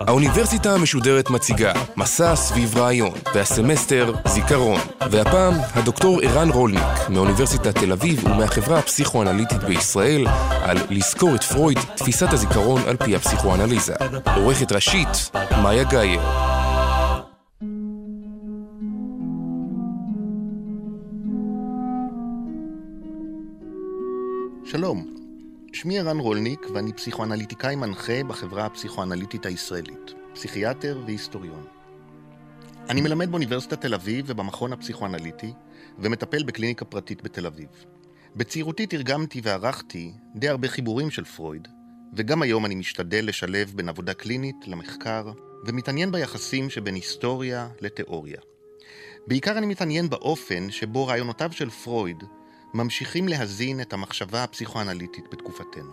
האוניברסיטה המשודרת מציגה מסע סביב רעיון, והסמסטר זיכרון. והפעם הדוקטור ערן רולניק מאוניברסיטת תל אביב ומהחברה הפסיכואנליטית בישראל על לזכור את פרויד, תפיסת הזיכרון על פי הפסיכואנליזה. עורכת ראשית, מאיה גאייר. שמי ערן רולניק ואני פסיכואנליטיקאי מנחה בחברה הפסיכואנליטית הישראלית, פסיכיאטר והיסטוריון. אני מלמד באוניברסיטת תל אביב ובמכון הפסיכואנליטי ומטפל בקליניקה פרטית בתל אביב. בצעירותי תרגמתי וערכתי די הרבה חיבורים של פרויד, וגם היום אני משתדל לשלב בין עבודה קלינית למחקר, ומתעניין ביחסים שבין היסטוריה לתיאוריה. בעיקר אני מתעניין באופן שבו רעיונותיו של פרויד ממשיכים להזין את המחשבה הפסיכואנליטית בתקופתנו.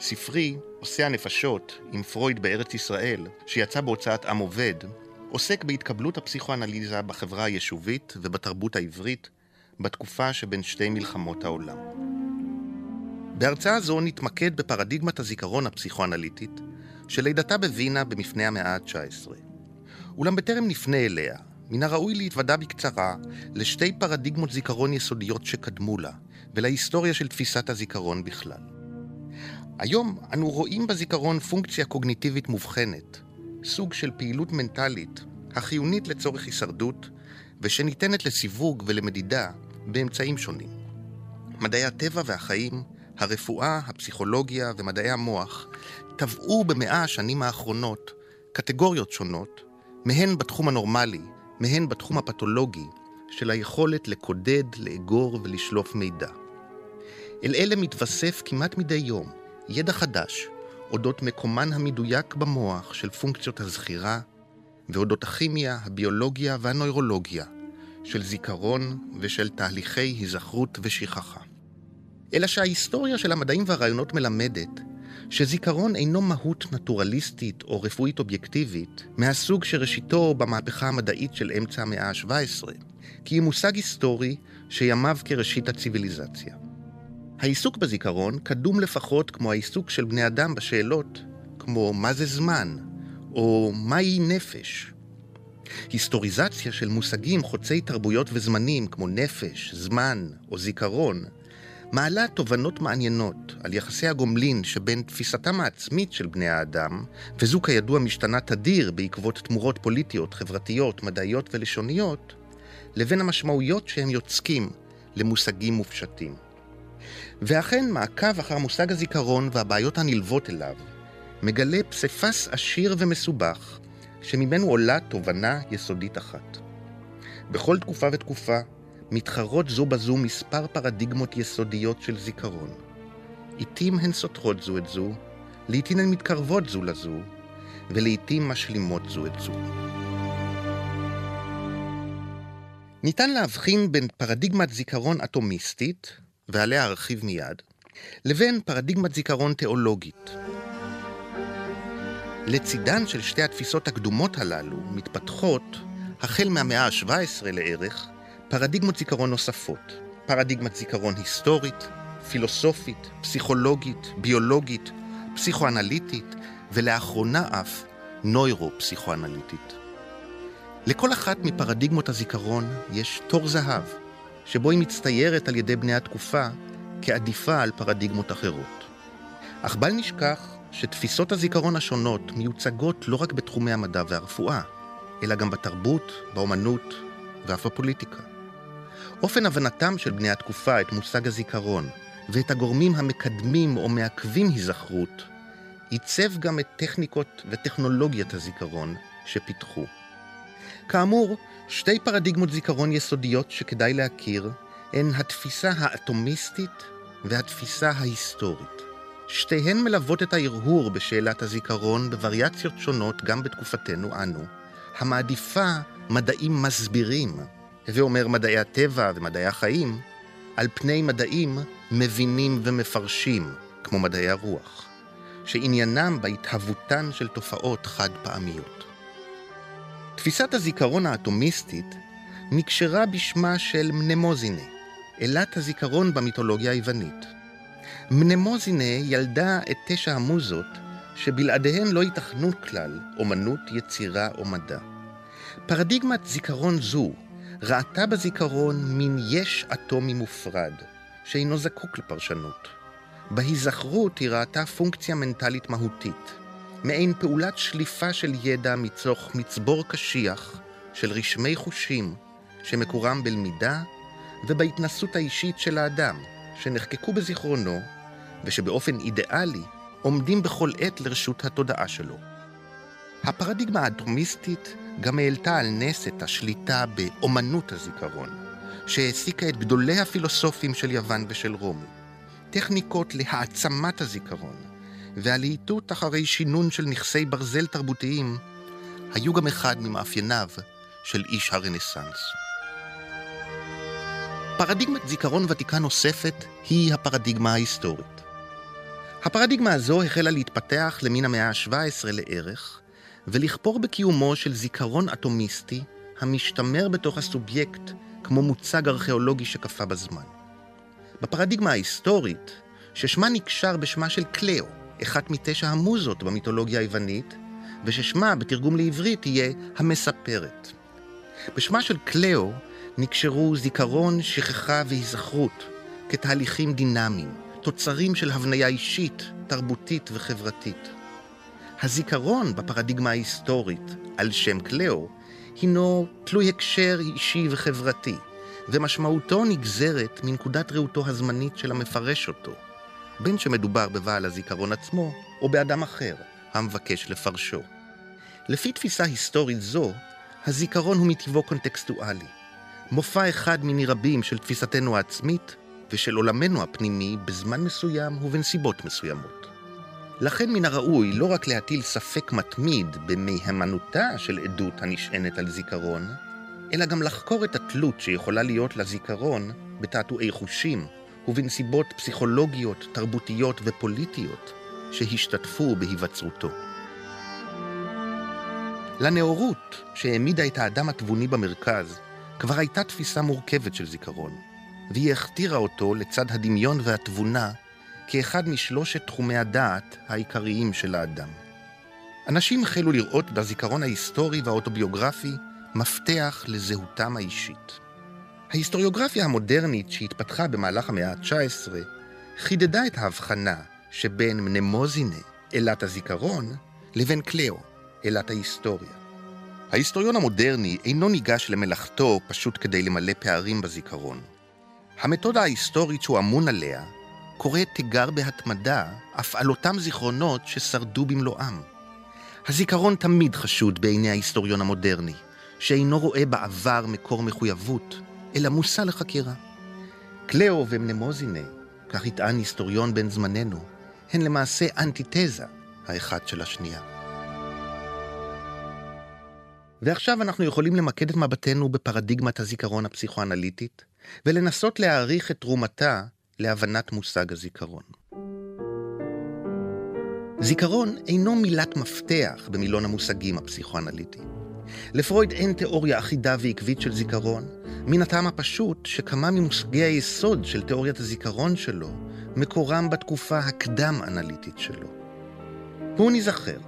ספרי, עושה הנפשות, עם פרויד בארץ ישראל, שיצא בהוצאת עם עובד, עוסק בהתקבלות הפסיכואנליזה בחברה היישובית ובתרבות העברית בתקופה שבין שתי מלחמות העולם. בהרצאה זו נתמקד בפרדיגמת הזיכרון הפסיכואנליטית, שלידתה בווינה במפנה המאה ה-19. אולם בטרם נפנה אליה, מן הראוי להתוודע בקצרה לשתי פרדיגמות זיכרון יסודיות שקדמו לה, ולהיסטוריה של תפיסת הזיכרון בכלל. היום אנו רואים בזיכרון פונקציה קוגניטיבית מובחנת, סוג של פעילות מנטלית החיונית לצורך הישרדות, ושניתנת לסיווג ולמדידה באמצעים שונים. מדעי הטבע והחיים, הרפואה, הפסיכולוגיה ומדעי המוח טבעו במאה השנים האחרונות קטגוריות שונות, מהן בתחום הנורמלי מהן בתחום הפתולוגי של היכולת לקודד, לאגור ולשלוף מידע. אל אלה מתווסף כמעט מדי יום ידע חדש אודות מקומן המדויק במוח של פונקציות הזכירה ואודות הכימיה, הביולוגיה והנוירולוגיה של זיכרון ושל תהליכי היזכרות ושכחה. אלא שההיסטוריה של המדעים והרעיונות מלמדת שזיכרון אינו מהות נטורליסטית או רפואית אובייקטיבית מהסוג שראשיתו במהפכה המדעית של אמצע המאה ה-17, כי היא מושג היסטורי שימיו כראשית הציוויליזציה. העיסוק בזיכרון קדום לפחות כמו העיסוק של בני אדם בשאלות כמו מה זה זמן, או מהי נפש. היסטוריזציה של מושגים חוצי תרבויות וזמנים כמו נפש, זמן או זיכרון מעלה תובנות מעניינות על יחסי הגומלין שבין תפיסתם העצמית של בני האדם, וזו כידוע משתנה תדיר בעקבות תמורות פוליטיות, חברתיות, מדעיות ולשוניות, לבין המשמעויות שהם יוצקים למושגים מופשטים. ואכן, מעקב אחר מושג הזיכרון והבעיות הנלוות אליו, מגלה פסיפס עשיר ומסובך, שממנו עולה תובנה יסודית אחת. בכל תקופה ותקופה, מתחרות זו בזו מספר פרדיגמות יסודיות של זיכרון. לעתים הן סותרות זו את זו, לעתים הן מתקרבות זו לזו, ולעתים משלימות זו את זו. ניתן להבחין בין פרדיגמת זיכרון אטומיסטית, ועליה ארחיב מיד, לבין פרדיגמת זיכרון תיאולוגית. לצידן של שתי התפיסות הקדומות הללו מתפתחות, החל מהמאה ה-17 לערך, פרדיגמות זיכרון נוספות. פרדיגמת זיכרון היסטורית, פילוסופית, פסיכולוגית, ביולוגית, פסיכואנליטית, ולאחרונה אף נוירו-פסיכואנליטית. לכל אחת מפרדיגמות הזיכרון יש תור זהב, שבו היא מצטיירת על ידי בני התקופה כעדיפה על פרדיגמות אחרות. אך בל נשכח שתפיסות הזיכרון השונות מיוצגות לא רק בתחומי המדע והרפואה, אלא גם בתרבות, באומנות ואף בפוליטיקה. אופן הבנתם של בני התקופה את מושג הזיכרון ואת הגורמים המקדמים או מעכבים היזכרות, עיצב גם את טכניקות וטכנולוגיית הזיכרון שפיתחו. כאמור, שתי פרדיגמות זיכרון יסודיות שכדאי להכיר הן התפיסה האטומיסטית והתפיסה ההיסטורית. שתיהן מלוות את ההרהור בשאלת הזיכרון בווריאציות שונות גם בתקופתנו אנו, המעדיפה מדעים מסבירים הווה אומר מדעי הטבע ומדעי החיים, על פני מדעים מבינים ומפרשים, כמו מדעי הרוח, שעניינם בהתהוותן של תופעות חד פעמיות. תפיסת הזיכרון האטומיסטית נקשרה בשמה של מנמוזינה, אלת הזיכרון במיתולוגיה היוונית. מנמוזינה ילדה את תשע המוזות, שבלעדיהן לא ייתכנו כלל אומנות, יצירה או מדע. פרדיגמת זיכרון זו ראתה בזיכרון מין יש אטומי מופרד, שאינו זקוק לפרשנות. בהיזכרות היא ראתה פונקציה מנטלית מהותית, מעין פעולת שליפה של ידע מצוך מצבור קשיח של רשמי חושים שמקורם בלמידה ובהתנסות האישית של האדם, שנחקקו בזיכרונו ושבאופן אידיאלי עומדים בכל עת לרשות התודעה שלו. הפרדיגמה האטומיסטית גם העלתה על נס את השליטה באומנות הזיכרון, שהעסיקה את גדולי הפילוסופים של יוון ושל רומי. טכניקות להעצמת הזיכרון והלהיטות אחרי שינון של נכסי ברזל תרבותיים היו גם אחד ממאפייניו של איש הרנסאנס. פרדיגמת זיכרון ותיקה נוספת היא הפרדיגמה ההיסטורית. הפרדיגמה הזו החלה להתפתח למין המאה ה-17 לערך, ולכפור בקיומו של זיכרון אטומיסטי המשתמר בתוך הסובייקט כמו מוצג ארכיאולוגי שקפא בזמן. בפרדיגמה ההיסטורית, ששמה נקשר בשמה של קליאו, אחת מתשע המוזות במיתולוגיה היוונית, וששמה בתרגום לעברית תהיה המספרת. בשמה של קליאו נקשרו זיכרון, שכחה והיזכרות כתהליכים דינמיים, תוצרים של הבניה אישית, תרבותית וחברתית. הזיכרון בפרדיגמה ההיסטורית על שם קליאו הינו תלוי הקשר אישי וחברתי, ומשמעותו נגזרת מנקודת ראותו הזמנית של המפרש אותו, בין שמדובר בבעל הזיכרון עצמו או באדם אחר המבקש לפרשו. לפי תפיסה היסטורית זו, הזיכרון הוא מטבעו קונטקסטואלי, מופע אחד מיני רבים של תפיסתנו העצמית ושל עולמנו הפנימי בזמן מסוים ובנסיבות מסוימות. לכן מן הראוי לא רק להטיל ספק מתמיד במהימנותה של עדות הנשענת על זיכרון, אלא גם לחקור את התלות שיכולה להיות לזיכרון בתעתועי חושים ובנסיבות פסיכולוגיות, תרבותיות ופוליטיות שהשתתפו בהיווצרותו. לנאורות, שהעמידה את האדם התבוני במרכז, כבר הייתה תפיסה מורכבת של זיכרון, והיא הכתירה אותו לצד הדמיון והתבונה כאחד משלושת תחומי הדעת העיקריים של האדם. אנשים החלו לראות בזיכרון ההיסטורי והאוטוביוגרפי מפתח לזהותם האישית. ההיסטוריוגרפיה המודרנית שהתפתחה במהלך המאה ה-19 חידדה את ההבחנה שבין מנמוזינה, אלת הזיכרון, לבין קליאו, אלת ההיסטוריה. ההיסטוריון המודרני אינו ניגש למלאכתו פשוט כדי למלא פערים בזיכרון. המתודה ההיסטורית שהוא אמון עליה קוראת תיגר בהתמדה אף על אותם זיכרונות ששרדו במלואם. הזיכרון תמיד חשוד בעיני ההיסטוריון המודרני, שאינו רואה בעבר מקור מחויבות, אלא מושא לחקירה. קליאו ומנמוזינה, כך יטען היסטוריון בן זמננו, הן למעשה אנטיתזה האחד של השנייה. ועכשיו אנחנו יכולים למקד את מבטנו בפרדיגמת הזיכרון הפסיכואנליטית, ולנסות להעריך את תרומתה להבנת מושג הזיכרון. זיכרון אינו מילת מפתח במילון המושגים הפסיכואנליטי. לפרויד אין תיאוריה אחידה ועקבית של זיכרון, מן הטעם הפשוט שכמה ממושגי היסוד של תיאוריית הזיכרון שלו מקורם בתקופה הקדם-אנליטית שלו. בואו נזכר,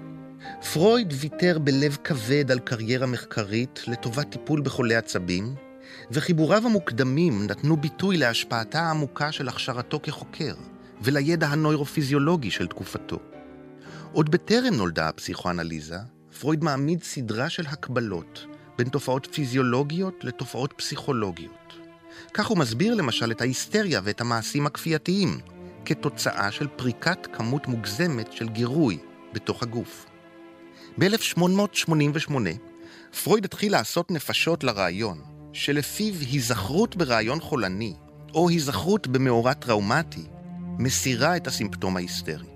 פרויד ויתר בלב כבד על קריירה מחקרית לטובת טיפול בחולי עצבים, וחיבוריו המוקדמים נתנו ביטוי להשפעתה העמוקה של הכשרתו כחוקר, ולידע הנוירופיזיולוגי של תקופתו. עוד בטרם נולדה הפסיכואנליזה, פרויד מעמיד סדרה של הקבלות בין תופעות פיזיולוגיות לתופעות פסיכולוגיות. כך הוא מסביר למשל את ההיסטריה ואת המעשים הכפייתיים, כתוצאה של פריקת כמות מוגזמת של גירוי בתוך הגוף. ב-1888 פרויד התחיל לעשות נפשות לרעיון, שלפיו היזכרות ברעיון חולני, או היזכרות במאורע טראומטי, מסירה את הסימפטום ההיסטרי.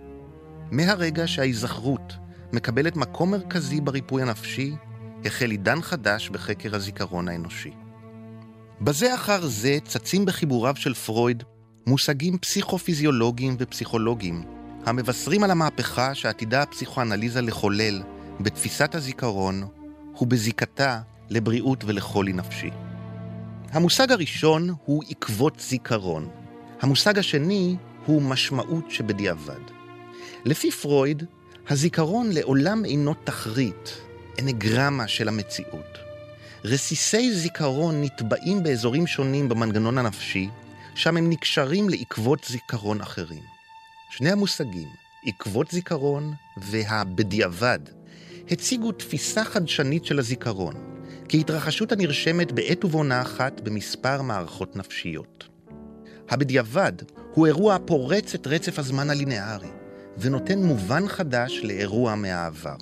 מהרגע שההיזכרות מקבלת מקום מרכזי בריפוי הנפשי, החל עידן חדש בחקר הזיכרון האנושי. בזה אחר זה צצים בחיבוריו של פרויד מושגים פסיכופיזיולוגיים ופסיכולוגיים, המבשרים על המהפכה שעתידה הפסיכואנליזה לחולל בתפיסת הזיכרון ובזיקתה לבריאות ולחולי נפשי. המושג הראשון הוא עקבות זיכרון. המושג השני הוא משמעות שבדיעבד. לפי פרויד, הזיכרון לעולם אינו תכרית, אנגרמה של המציאות. רסיסי זיכרון נטבעים באזורים שונים במנגנון הנפשי, שם הם נקשרים לעקבות זיכרון אחרים. שני המושגים, עקבות זיכרון והבדיעבד, הציגו תפיסה חדשנית של הזיכרון, כהתרחשות הנרשמת בעת ובעונה אחת במספר מערכות נפשיות. הבדיעבד הוא אירוע הפורץ את רצף הזמן הלינארי, ונותן מובן חדש לאירוע מהעבר.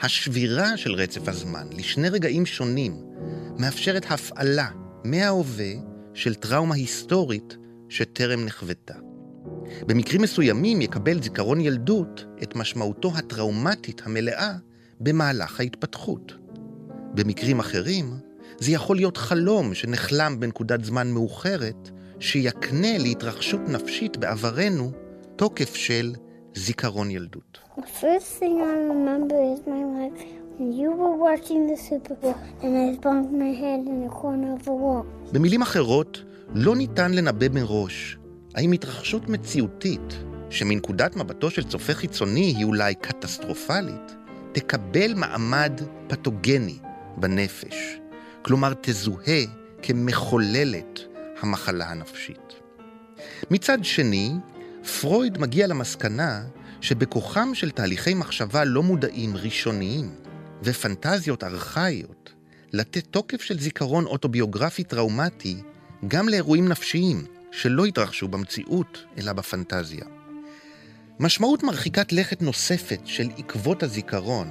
השבירה של רצף הזמן לשני רגעים שונים מאפשרת הפעלה מההווה של טראומה היסטורית שטרם נחוותה. במקרים מסוימים יקבל זיכרון ילדות את משמעותו הטראומטית המלאה במהלך ההתפתחות. במקרים אחרים, זה יכול להיות חלום שנחלם בנקודת זמן מאוחרת, שיקנה להתרחשות נפשית בעברנו תוקף של זיכרון ילדות. במילים אחרות, לא ניתן לנבא מראש האם התרחשות מציאותית, שמנקודת מבטו של צופה חיצוני היא אולי קטסטרופלית, תקבל מעמד פתוגני בנפש, כלומר תזוהה כמחוללת המחלה הנפשית. מצד שני, פרויד מגיע למסקנה שבכוחם של תהליכי מחשבה לא מודעים ראשוניים ופנטזיות ארכאיות, לתת תוקף של זיכרון אוטוביוגרפי טראומטי גם לאירועים נפשיים שלא התרחשו במציאות, אלא בפנטזיה. משמעות מרחיקת לכת נוספת של עקבות הזיכרון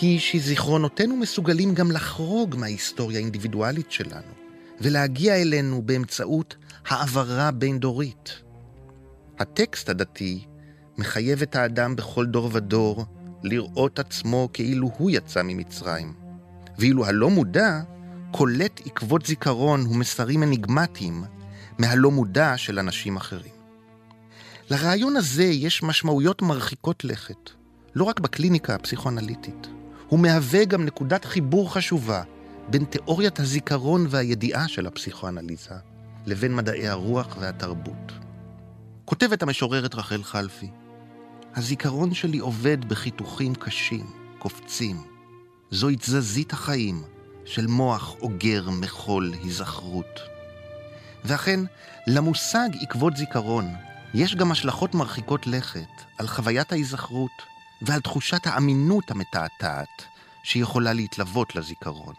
היא שזיכרונותינו מסוגלים גם לחרוג מההיסטוריה האינדיבידואלית שלנו ולהגיע אלינו באמצעות העברה בין-דורית. הטקסט הדתי מחייב את האדם בכל דור ודור לראות עצמו כאילו הוא יצא ממצרים, ואילו הלא מודע קולט עקבות זיכרון ומסרים אניגמטיים מהלא מודע של אנשים אחרים. לרעיון הזה יש משמעויות מרחיקות לכת, לא רק בקליניקה הפסיכואנליטית. הוא מהווה גם נקודת חיבור חשובה בין תיאוריית הזיכרון והידיעה של הפסיכואנליזה לבין מדעי הרוח והתרבות. כותבת המשוררת רחל חלפי, הזיכרון שלי עובד בחיתוכים קשים, קופצים. זוהי תזזית החיים של מוח אוגר מחול היזכרות. ואכן, למושג עקבות זיכרון יש גם השלכות מרחיקות לכת על חוויית ההיזכרות ועל תחושת האמינות המתעתעת שיכולה להתלוות לזיכרון.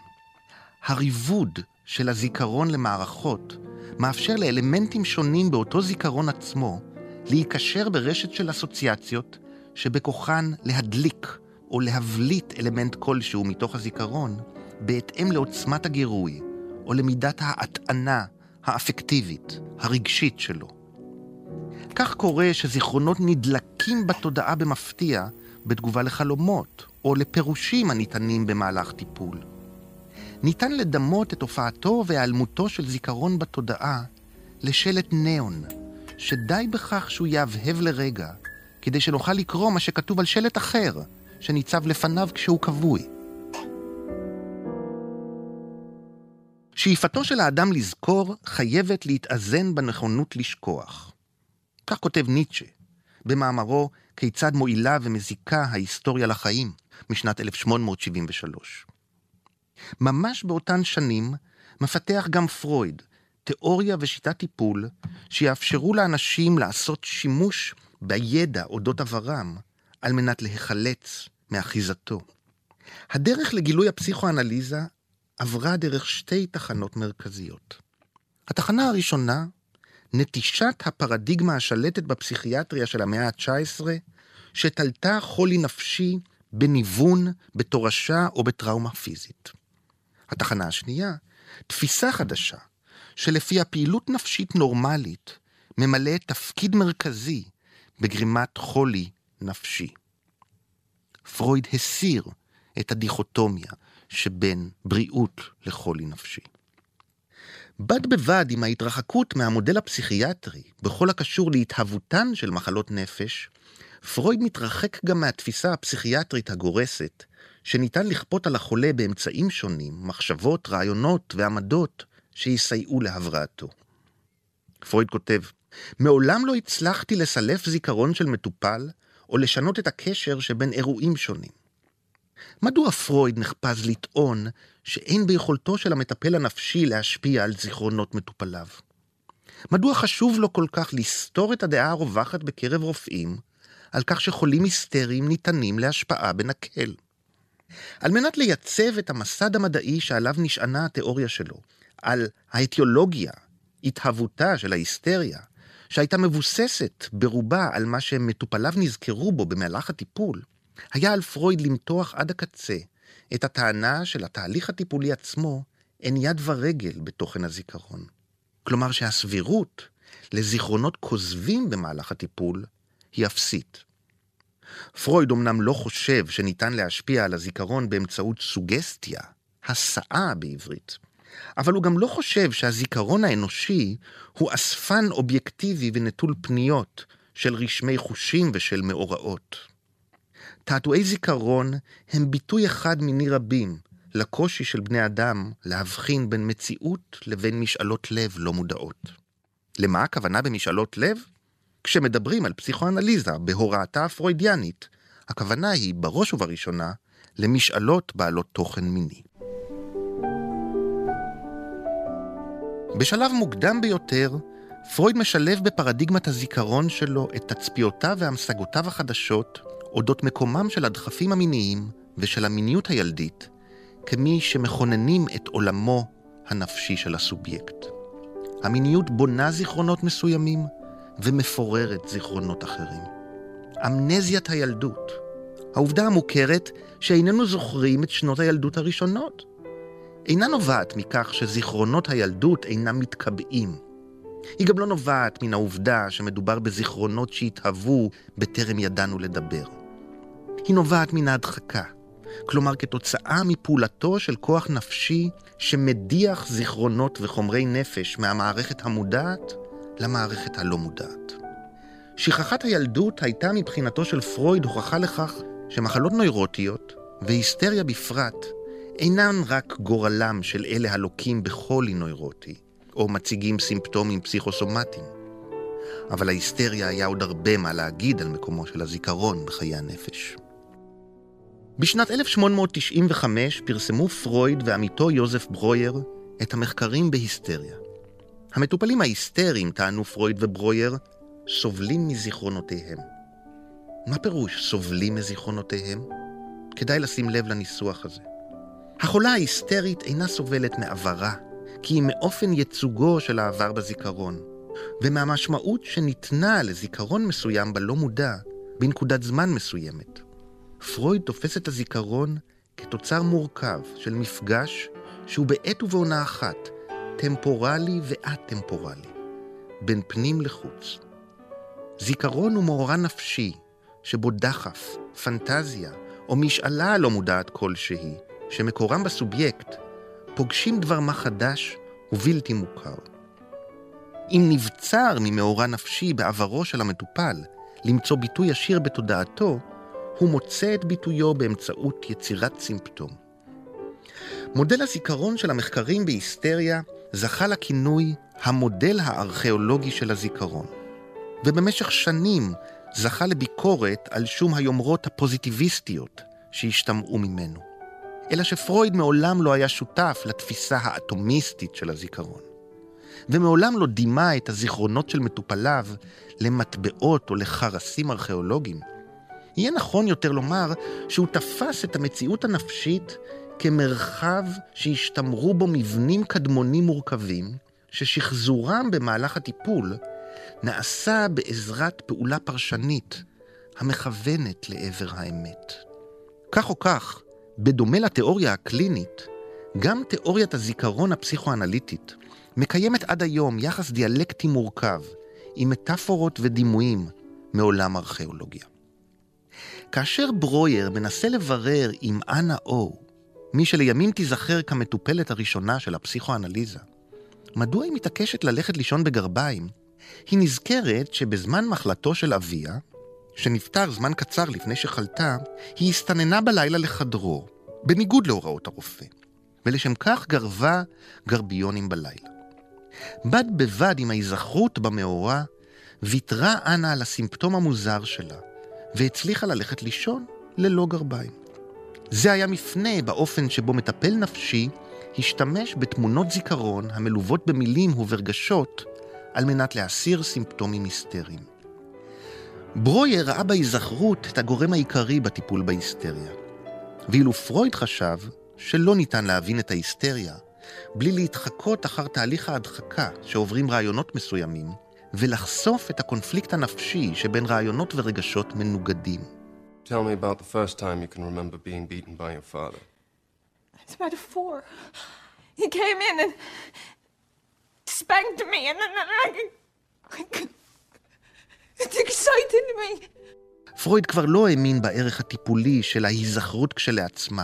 הריבוד של הזיכרון למערכות מאפשר לאלמנטים שונים באותו זיכרון עצמו להיקשר ברשת של אסוציאציות שבכוחן להדליק או להבליט אלמנט כלשהו מתוך הזיכרון בהתאם לעוצמת הגירוי או למידת ההטענה האפקטיבית, הרגשית שלו. כך קורה שזיכרונות נדלקים בתודעה במפתיע בתגובה לחלומות או לפירושים הניתנים במהלך טיפול. ניתן לדמות את הופעתו והיעלמותו של זיכרון בתודעה לשלט ניאון, שדי בכך שהוא יהבהב לרגע, כדי שנוכל לקרוא מה שכתוב על שלט אחר, שניצב לפניו כשהוא כבוי. שאיפתו של האדם לזכור חייבת להתאזן בנכונות לשכוח. כך כותב ניטשה, במאמרו כיצד מועילה ומזיקה ההיסטוריה לחיים, משנת 1873. ממש באותן שנים מפתח גם פרויד תיאוריה ושיטת טיפול שיאפשרו לאנשים לעשות שימוש בידע אודות עברם על מנת להיחלץ מאחיזתו. הדרך לגילוי הפסיכואנליזה עברה דרך שתי תחנות מרכזיות. התחנה הראשונה, נטישת הפרדיגמה השלטת בפסיכיאטריה של המאה ה-19, שתלתה חולי נפשי בניוון, בתורשה או בטראומה פיזית. התחנה השנייה, תפיסה חדשה, שלפיה פעילות נפשית נורמלית ממלאת תפקיד מרכזי בגרימת חולי נפשי. פרויד הסיר את הדיכוטומיה שבין בריאות לחולי נפשי. בד בבד עם ההתרחקות מהמודל הפסיכיאטרי בכל הקשור להתהוותן של מחלות נפש, פרויד מתרחק גם מהתפיסה הפסיכיאטרית הגורסת, שניתן לכפות על החולה באמצעים שונים, מחשבות, רעיונות ועמדות שיסייעו להבראתו. פרויד כותב, מעולם לא הצלחתי לסלף זיכרון של מטופל, או לשנות את הקשר שבין אירועים שונים. מדוע פרויד נחפז לטעון שאין ביכולתו של המטפל הנפשי להשפיע על זיכרונות מטופליו? מדוע חשוב לו כל כך לסתור את הדעה הרווחת בקרב רופאים על כך שחולים היסטריים ניתנים להשפעה בנקל? על מנת לייצב את המסד המדעי שעליו נשענה התיאוריה שלו, על האטיולוגיה, התהוותה של ההיסטריה, שהייתה מבוססת ברובה על מה שמטופליו נזכרו בו במהלך הטיפול, היה על פרויד למתוח עד הקצה את הטענה של התהליך הטיפולי עצמו אין יד ורגל בתוכן הזיכרון. כלומר שהסבירות לזיכרונות כוזבים במהלך הטיפול היא אפסית. פרויד אמנם לא חושב שניתן להשפיע על הזיכרון באמצעות סוגסטיה, הסעה בעברית, אבל הוא גם לא חושב שהזיכרון האנושי הוא אספן אובייקטיבי ונטול פניות של רשמי חושים ושל מאורעות. תעתועי זיכרון הם ביטוי אחד מיני רבים לקושי של בני אדם להבחין בין מציאות לבין משאלות לב לא מודעות. למה הכוונה במשאלות לב? כשמדברים על פסיכואנליזה בהוראתה הפרוידיאנית, הכוונה היא בראש ובראשונה למשאלות בעלות תוכן מיני. בשלב מוקדם ביותר, פרויד משלב בפרדיגמת הזיכרון שלו את תצפיותיו והמשגותיו החדשות אודות מקומם של הדחפים המיניים ושל המיניות הילדית כמי שמכוננים את עולמו הנפשי של הסובייקט. המיניות בונה זיכרונות מסוימים ומפוררת זיכרונות אחרים. אמנזיית הילדות, העובדה המוכרת שאיננו זוכרים את שנות הילדות הראשונות, אינה נובעת מכך שזיכרונות הילדות אינם מתקבעים. היא גם לא נובעת מן העובדה שמדובר בזיכרונות שהתהוו בטרם ידענו לדבר. היא נובעת מן ההדחקה, כלומר כתוצאה מפעולתו של כוח נפשי שמדיח זיכרונות וחומרי נפש מהמערכת המודעת למערכת הלא מודעת. שכחת הילדות הייתה מבחינתו של פרויד הוכחה לכך שמחלות נוירוטיות, והיסטריה בפרט, אינן רק גורלם של אלה הלוקים בחולי נוירוטי, או מציגים סימפטומים פסיכוסומטיים. אבל ההיסטריה היה עוד הרבה מה להגיד על מקומו של הזיכרון בחיי הנפש. בשנת 1895 פרסמו פרויד ועמיתו יוזף ברויר את המחקרים בהיסטריה. המטופלים ההיסטריים, טענו פרויד וברויר, סובלים מזיכרונותיהם. מה פירוש סובלים מזיכרונותיהם? כדאי לשים לב לניסוח הזה. החולה ההיסטרית אינה סובלת מעברה, כי היא מאופן ייצוגו של העבר בזיכרון, ומהמשמעות שניתנה לזיכרון מסוים בלא מודע בנקודת זמן מסוימת. פרויד תופס את הזיכרון כתוצר מורכב של מפגש שהוא בעת ובעונה אחת, טמפורלי ואת-טמפורלי, בין פנים לחוץ. זיכרון הוא מאורע נפשי, שבו דחף, פנטזיה או משאלה לא מודעת כלשהי, שמקורם בסובייקט, פוגשים דבר מה חדש ובלתי מוכר. אם נבצר ממאורע נפשי בעברו של המטופל למצוא ביטוי ישיר בתודעתו, הוא מוצא את ביטויו באמצעות יצירת סימפטום. מודל הזיכרון של המחקרים בהיסטריה זכה לכינוי המודל הארכיאולוגי של הזיכרון, ובמשך שנים זכה לביקורת על שום היומרות הפוזיטיביסטיות שהשתמעו ממנו. אלא שפרויד מעולם לא היה שותף לתפיסה האטומיסטית של הזיכרון. ומעולם לא דימה את הזיכרונות של מטופליו למטבעות או לחרסים ארכיאולוגיים. יהיה נכון יותר לומר שהוא תפס את המציאות הנפשית כמרחב שהשתמרו בו מבנים קדמונים מורכבים, ששחזורם במהלך הטיפול נעשה בעזרת פעולה פרשנית המכוונת לעבר האמת. כך או כך, בדומה לתיאוריה הקלינית, גם תיאוריית הזיכרון הפסיכואנליטית מקיימת עד היום יחס דיאלקטי מורכב עם מטאפורות ודימויים מעולם ארכיאולוגיה. כאשר ברויר מנסה לברר עם אנה או, מי שלימים תיזכר כמטופלת הראשונה של הפסיכואנליזה, מדוע היא מתעקשת ללכת לישון בגרביים, היא נזכרת שבזמן מחלתו של אביה, שנפטר זמן קצר לפני שחלתה, היא הסתננה בלילה לחדרו, בניגוד להוראות הרופא. ולשם כך גרבה גרביונים בלילה. בד בבד עם ההיזכרות במאורע, ויתרה אנה על הסימפטום המוזר שלה, והצליחה ללכת לישון ללא גרביים. זה היה מפנה באופן שבו מטפל נפשי השתמש בתמונות זיכרון המלוות במילים וברגשות על מנת להסיר סימפטומים היסטריים. ברויר ראה בהיזכרות את הגורם העיקרי בטיפול בהיסטריה. ואילו פרויד חשב שלא ניתן להבין את ההיסטריה בלי להתחקות אחר תהליך ההדחקה שעוברים רעיונות מסוימים, ולחשוף את הקונפליקט הנפשי שבין רעיונות ורגשות מנוגדים. Tell me about the first time you can remember being beaten by your father. It's about a four. He came in and spanked me, and then I... It excited me. פרויד כבר לא האמין בערך הטיפולי של ההיזכרות כשלעצמה,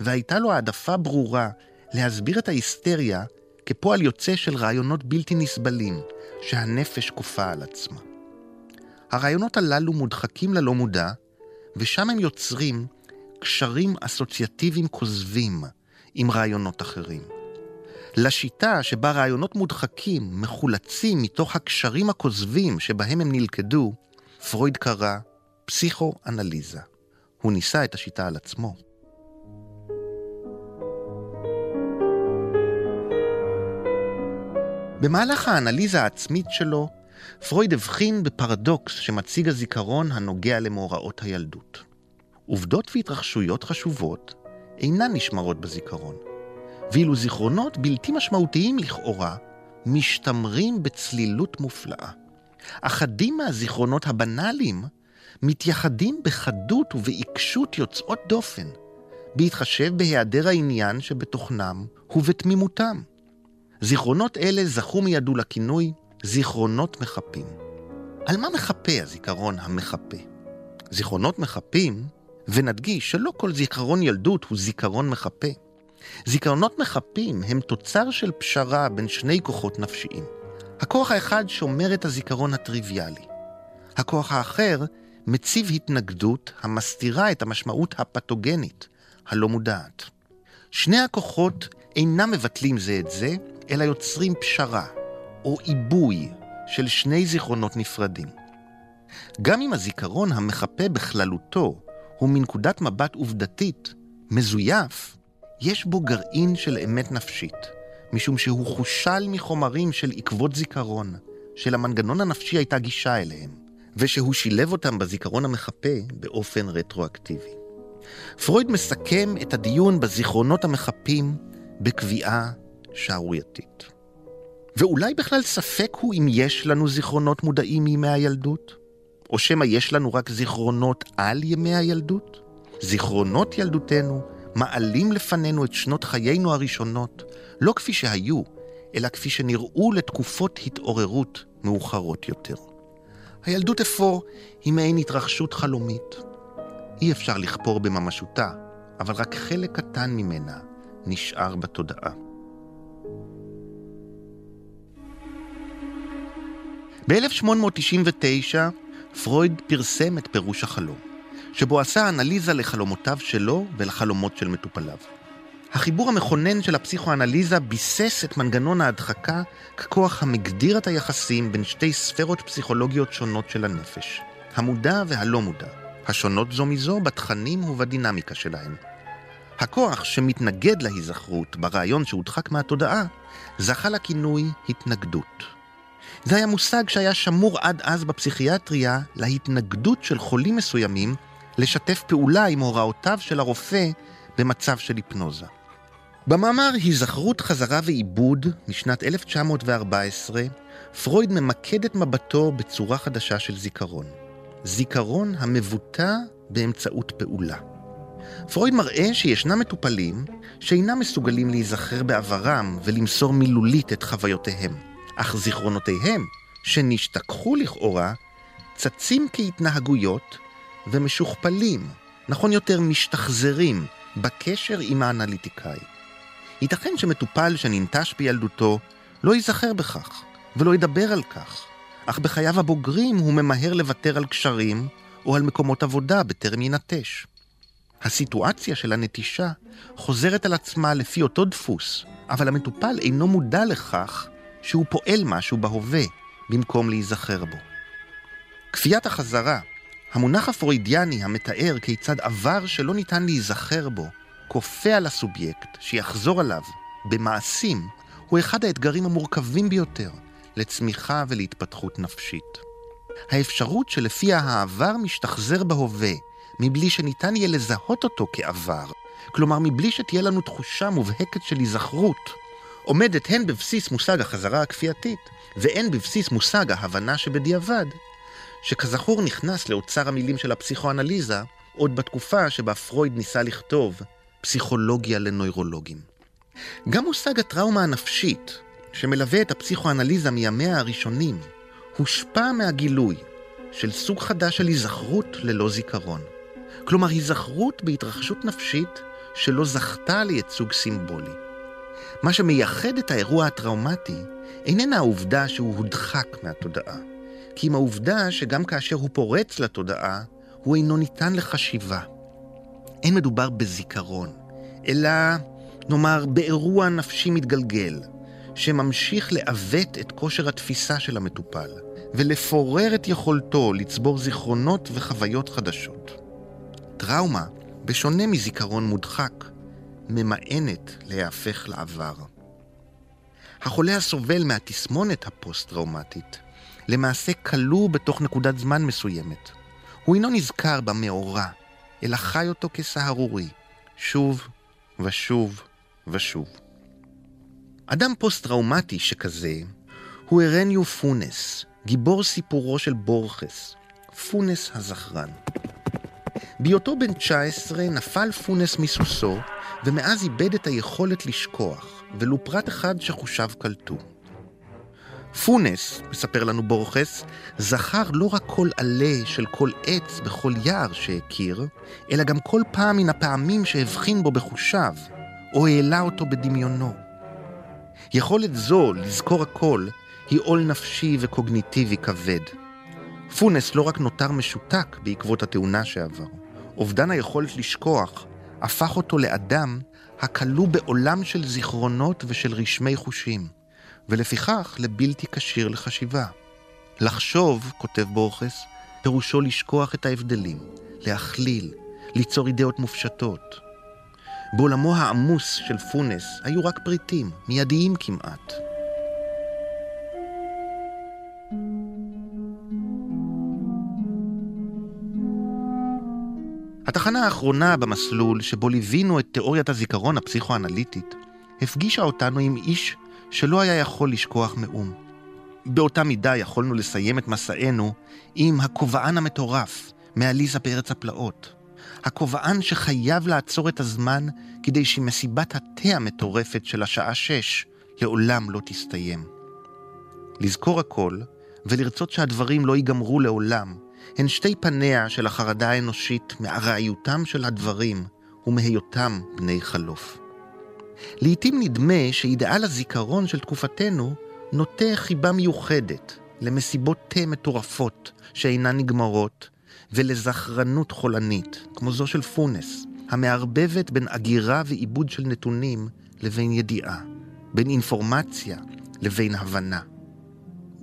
והייתה לו העדפה ברורה להסביר את ההיסטריה כפועל יוצא של רעיונות בלתי נסבלים, שהנפש כופה על עצמה. הרעיונות הללו מודחקים ללא מודע, ושם הם יוצרים קשרים אסוציאטיביים כוזבים עם רעיונות אחרים. לשיטה שבה רעיונות מודחקים מחולצים מתוך הקשרים הכוזבים שבהם הם נלכדו, פרויד קרא פסיכואנליזה. הוא ניסה את השיטה על עצמו. במהלך האנליזה העצמית שלו, פרויד הבחין בפרדוקס שמציג הזיכרון הנוגע למאורעות הילדות. עובדות והתרחשויות חשובות אינן נשמרות בזיכרון, ואילו זיכרונות בלתי משמעותיים לכאורה משתמרים בצלילות מופלאה. אחדים מהזיכרונות הבנאליים מתייחדים בחדות ובעיקשות יוצאות דופן, בהתחשב בהיעדר העניין שבתוכנם ובתמימותם. זיכרונות אלה זכו מידו לכינוי זיכרונות מחפים. על מה מחפה הזיכרון המחפה? זיכרונות מחפים, ונדגיש שלא כל זיכרון ילדות הוא זיכרון מחפה. זיכרונות מחפים הם תוצר של פשרה בין שני כוחות נפשיים. הכוח האחד שומר את הזיכרון הטריוויאלי. הכוח האחר מציב התנגדות המסתירה את המשמעות הפתוגנית, הלא מודעת. שני הכוחות אינם מבטלים זה את זה, אלא יוצרים פשרה, או עיבוי, של שני זיכרונות נפרדים. גם אם הזיכרון המחפה בכללותו הוא מנקודת מבט עובדתית, מזויף, יש בו גרעין של אמת נפשית, משום שהוא חושל מחומרים של עקבות זיכרון, שלמנגנון הנפשי הייתה גישה אליהם, ושהוא שילב אותם בזיכרון המחפה באופן רטרואקטיבי. פרויד מסכם את הדיון בזיכרונות המחפים בקביעה שערורייתית. ואולי בכלל ספק הוא אם יש לנו זיכרונות מודעים מימי הילדות? או שמא יש לנו רק זיכרונות על ימי הילדות? זיכרונות ילדותנו מעלים לפנינו את שנות חיינו הראשונות, לא כפי שהיו, אלא כפי שנראו לתקופות התעוררות מאוחרות יותר. הילדות אפוא היא מעין התרחשות חלומית. אי אפשר לכפור בממשותה, אבל רק חלק קטן ממנה נשאר בתודעה. ב-1899 פרויד פרסם את פירוש החלום, שבו עשה אנליזה לחלומותיו שלו ולחלומות של מטופליו. החיבור המכונן של הפסיכואנליזה ביסס את מנגנון ההדחקה ככוח המגדיר את היחסים בין שתי ספרות פסיכולוגיות שונות של הנפש, המודע והלא מודע, השונות זו מזו בתכנים ובדינמיקה שלהן. הכוח שמתנגד להיזכרות ברעיון שהודחק מהתודעה, זכה לכינוי התנגדות. זה היה מושג שהיה שמור עד אז בפסיכיאטריה להתנגדות של חולים מסוימים לשתף פעולה עם הוראותיו של הרופא במצב של היפנוזה. במאמר היזכרות חזרה ועיבוד משנת 1914, פרויד ממקד את מבטו בצורה חדשה של זיכרון. זיכרון המבוטא באמצעות פעולה. פרויד מראה שישנם מטופלים שאינם מסוגלים להיזכר בעברם ולמסור מילולית את חוויותיהם, אך זיכרונותיהם, שנשתכחו לכאורה, צצים כהתנהגויות ומשוכפלים, נכון יותר משתחזרים, בקשר עם האנליטיקאי. ייתכן שמטופל שננטש בילדותו לא ייזכר בכך, ולא ידבר על כך, אך בחייו הבוגרים הוא ממהר לוותר על קשרים או על מקומות עבודה בטרם ינטש. הסיטואציה של הנטישה חוזרת על עצמה לפי אותו דפוס, אבל המטופל אינו מודע לכך שהוא פועל משהו בהווה במקום להיזכר בו. כפיית החזרה, המונח הפרוידיאני המתאר כיצד עבר שלא ניתן להיזכר בו, כופה על הסובייקט שיחזור עליו במעשים, הוא אחד האתגרים המורכבים ביותר לצמיחה ולהתפתחות נפשית. האפשרות שלפיה העבר משתחזר בהווה, מבלי שניתן יהיה לזהות אותו כעבר, כלומר מבלי שתהיה לנו תחושה מובהקת של היזכרות, עומדת הן בבסיס מושג החזרה הכפייתית, והן בבסיס מושג ההבנה שבדיעבד, שכזכור נכנס לאוצר המילים של הפסיכואנליזה עוד בתקופה שבה פרויד ניסה לכתוב פסיכולוגיה לנוירולוגים. גם מושג הטראומה הנפשית, שמלווה את הפסיכואנליזה מימיה הראשונים, הושפע מהגילוי של סוג חדש של היזכרות ללא זיכרון. כלומר, היזכרות בהתרחשות נפשית שלא זכתה לייצוג סימבולי. מה שמייחד את האירוע הטראומטי איננה העובדה שהוא הודחק מהתודעה, כי אם העובדה שגם כאשר הוא פורץ לתודעה, הוא אינו ניתן לחשיבה. אין מדובר בזיכרון, אלא, נאמר, באירוע נפשי מתגלגל, שממשיך לעוות את כושר התפיסה של המטופל, ולפורר את יכולתו לצבור זיכרונות וחוויות חדשות. טראומה, בשונה מזיכרון מודחק, ממאנת להיהפך לעבר. החולה הסובל מהתסמונת הפוסט-טראומטית למעשה כלוא בתוך נקודת זמן מסוימת. הוא אינו נזכר במאורע, אלא חי אותו כסהרורי, שוב ושוב ושוב. אדם פוסט-טראומטי שכזה הוא אירנאו פונס, גיבור סיפורו של בורכס, פונס הזכרן. בהיותו בן 19 נפל פונס מסוסו, ומאז איבד את היכולת לשכוח, ולו פרט אחד שחושיו קלטו. פונס, מספר לנו בורכס, זכר לא רק כל עלה של כל עץ בכל יער שהכיר, אלא גם כל פעם מן הפעמים שהבחין בו בחושיו, או העלה אותו בדמיונו. יכולת זו לזכור הכל היא עול נפשי וקוגניטיבי כבד. פונס לא רק נותר משותק בעקבות התאונה שעבר, אובדן היכולת לשכוח הפך אותו לאדם הכלוא בעולם של זיכרונות ושל רשמי חושים, ולפיכך לבלתי כשיר לחשיבה. לחשוב, כותב בורכס, פירושו לשכוח את ההבדלים, להכליל, ליצור אידאות מופשטות. בעולמו העמוס של פונס היו רק פריטים, מיידיים כמעט. התחנה האחרונה במסלול שבו ליווינו את תיאוריית הזיכרון הפסיכואנליטית, הפגישה אותנו עם איש שלא היה יכול לשכוח מאום. באותה מידה יכולנו לסיים את מסענו עם הכובען המטורף מעליזה בארץ הפלאות. הכובען שחייב לעצור את הזמן כדי שמסיבת התה המטורפת של השעה שש לעולם לא תסתיים. לזכור הכל ולרצות שהדברים לא ייגמרו לעולם, הן שתי פניה של החרדה האנושית מארעיותם של הדברים ומהיותם בני חלוף. לעתים נדמה שאידאל הזיכרון של תקופתנו נוטה חיבה מיוחדת למסיבות תה מטורפות שאינן נגמרות ולזכרנות חולנית, כמו זו של פונס, המערבבת בין אגירה ועיבוד של נתונים לבין ידיעה, בין אינפורמציה לבין הבנה.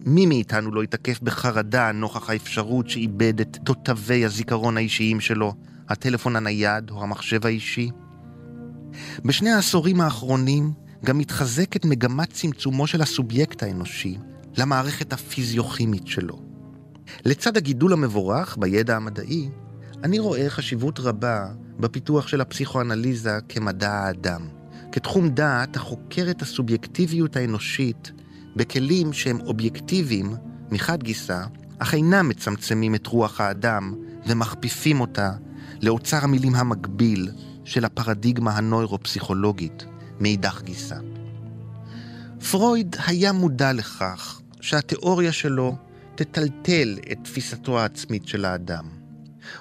מי מאיתנו לא יתקף בחרדה נוכח האפשרות שאיבד את תותבי הזיכרון האישיים שלו, הטלפון הנייד או המחשב האישי? בשני העשורים האחרונים גם מתחזקת מגמת צמצומו של הסובייקט האנושי למערכת הפיזיוכימית שלו. לצד הגידול המבורך בידע המדעי, אני רואה חשיבות רבה בפיתוח של הפסיכואנליזה כמדע האדם, כתחום דעת החוקר את הסובייקטיביות האנושית בכלים שהם אובייקטיביים מחד גיסא, אך אינם מצמצמים את רוח האדם ומכפיפים אותה לאוצר המילים המקביל של הפרדיגמה הנוירופסיכולוגית מאידך גיסא. פרויד היה מודע לכך שהתיאוריה שלו תטלטל את תפיסתו העצמית של האדם.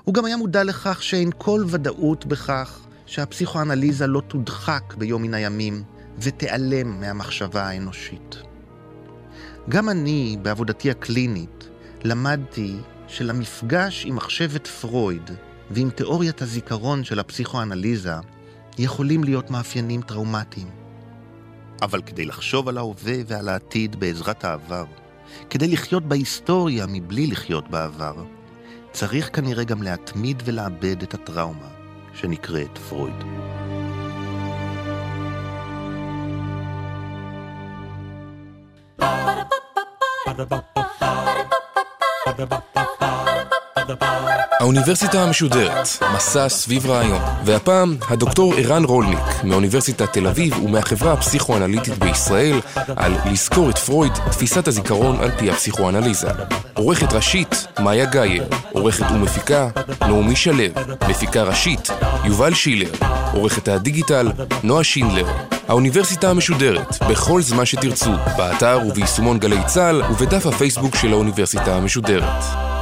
הוא גם היה מודע לכך שאין כל ודאות בכך שהפסיכואנליזה לא תודחק ביום מן הימים ותיעלם מהמחשבה האנושית. גם אני, בעבודתי הקלינית, למדתי שלמפגש עם מחשבת פרויד ועם תיאוריית הזיכרון של הפסיכואנליזה יכולים להיות מאפיינים טראומטיים. אבל כדי לחשוב על ההווה ועל העתיד בעזרת העבר, כדי לחיות בהיסטוריה מבלי לחיות בעבר, צריך כנראה גם להתמיד ולעבד את הטראומה שנקראת פרויד. האוניברסיטה המשודרת, מסע סביב רעיון. והפעם, הדוקטור ערן רולניק, מאוניברסיטת תל אביב ומהחברה הפסיכואנליטית בישראל, על לזכור את פרויד, תפיסת הזיכרון על פי הפסיכואנליזה. עורכת ראשית, מאיה גאייר. עורכת ומפיקה, נעמי שלו. מפיקה ראשית, יובל שילר. עורכת הדיגיטל, נועה שינדלר. האוניברסיטה המשודרת, בכל זמן שתרצו, באתר וביישומון גלי צה"ל ובדף הפייסבוק של האוניברסיטה המשודרת.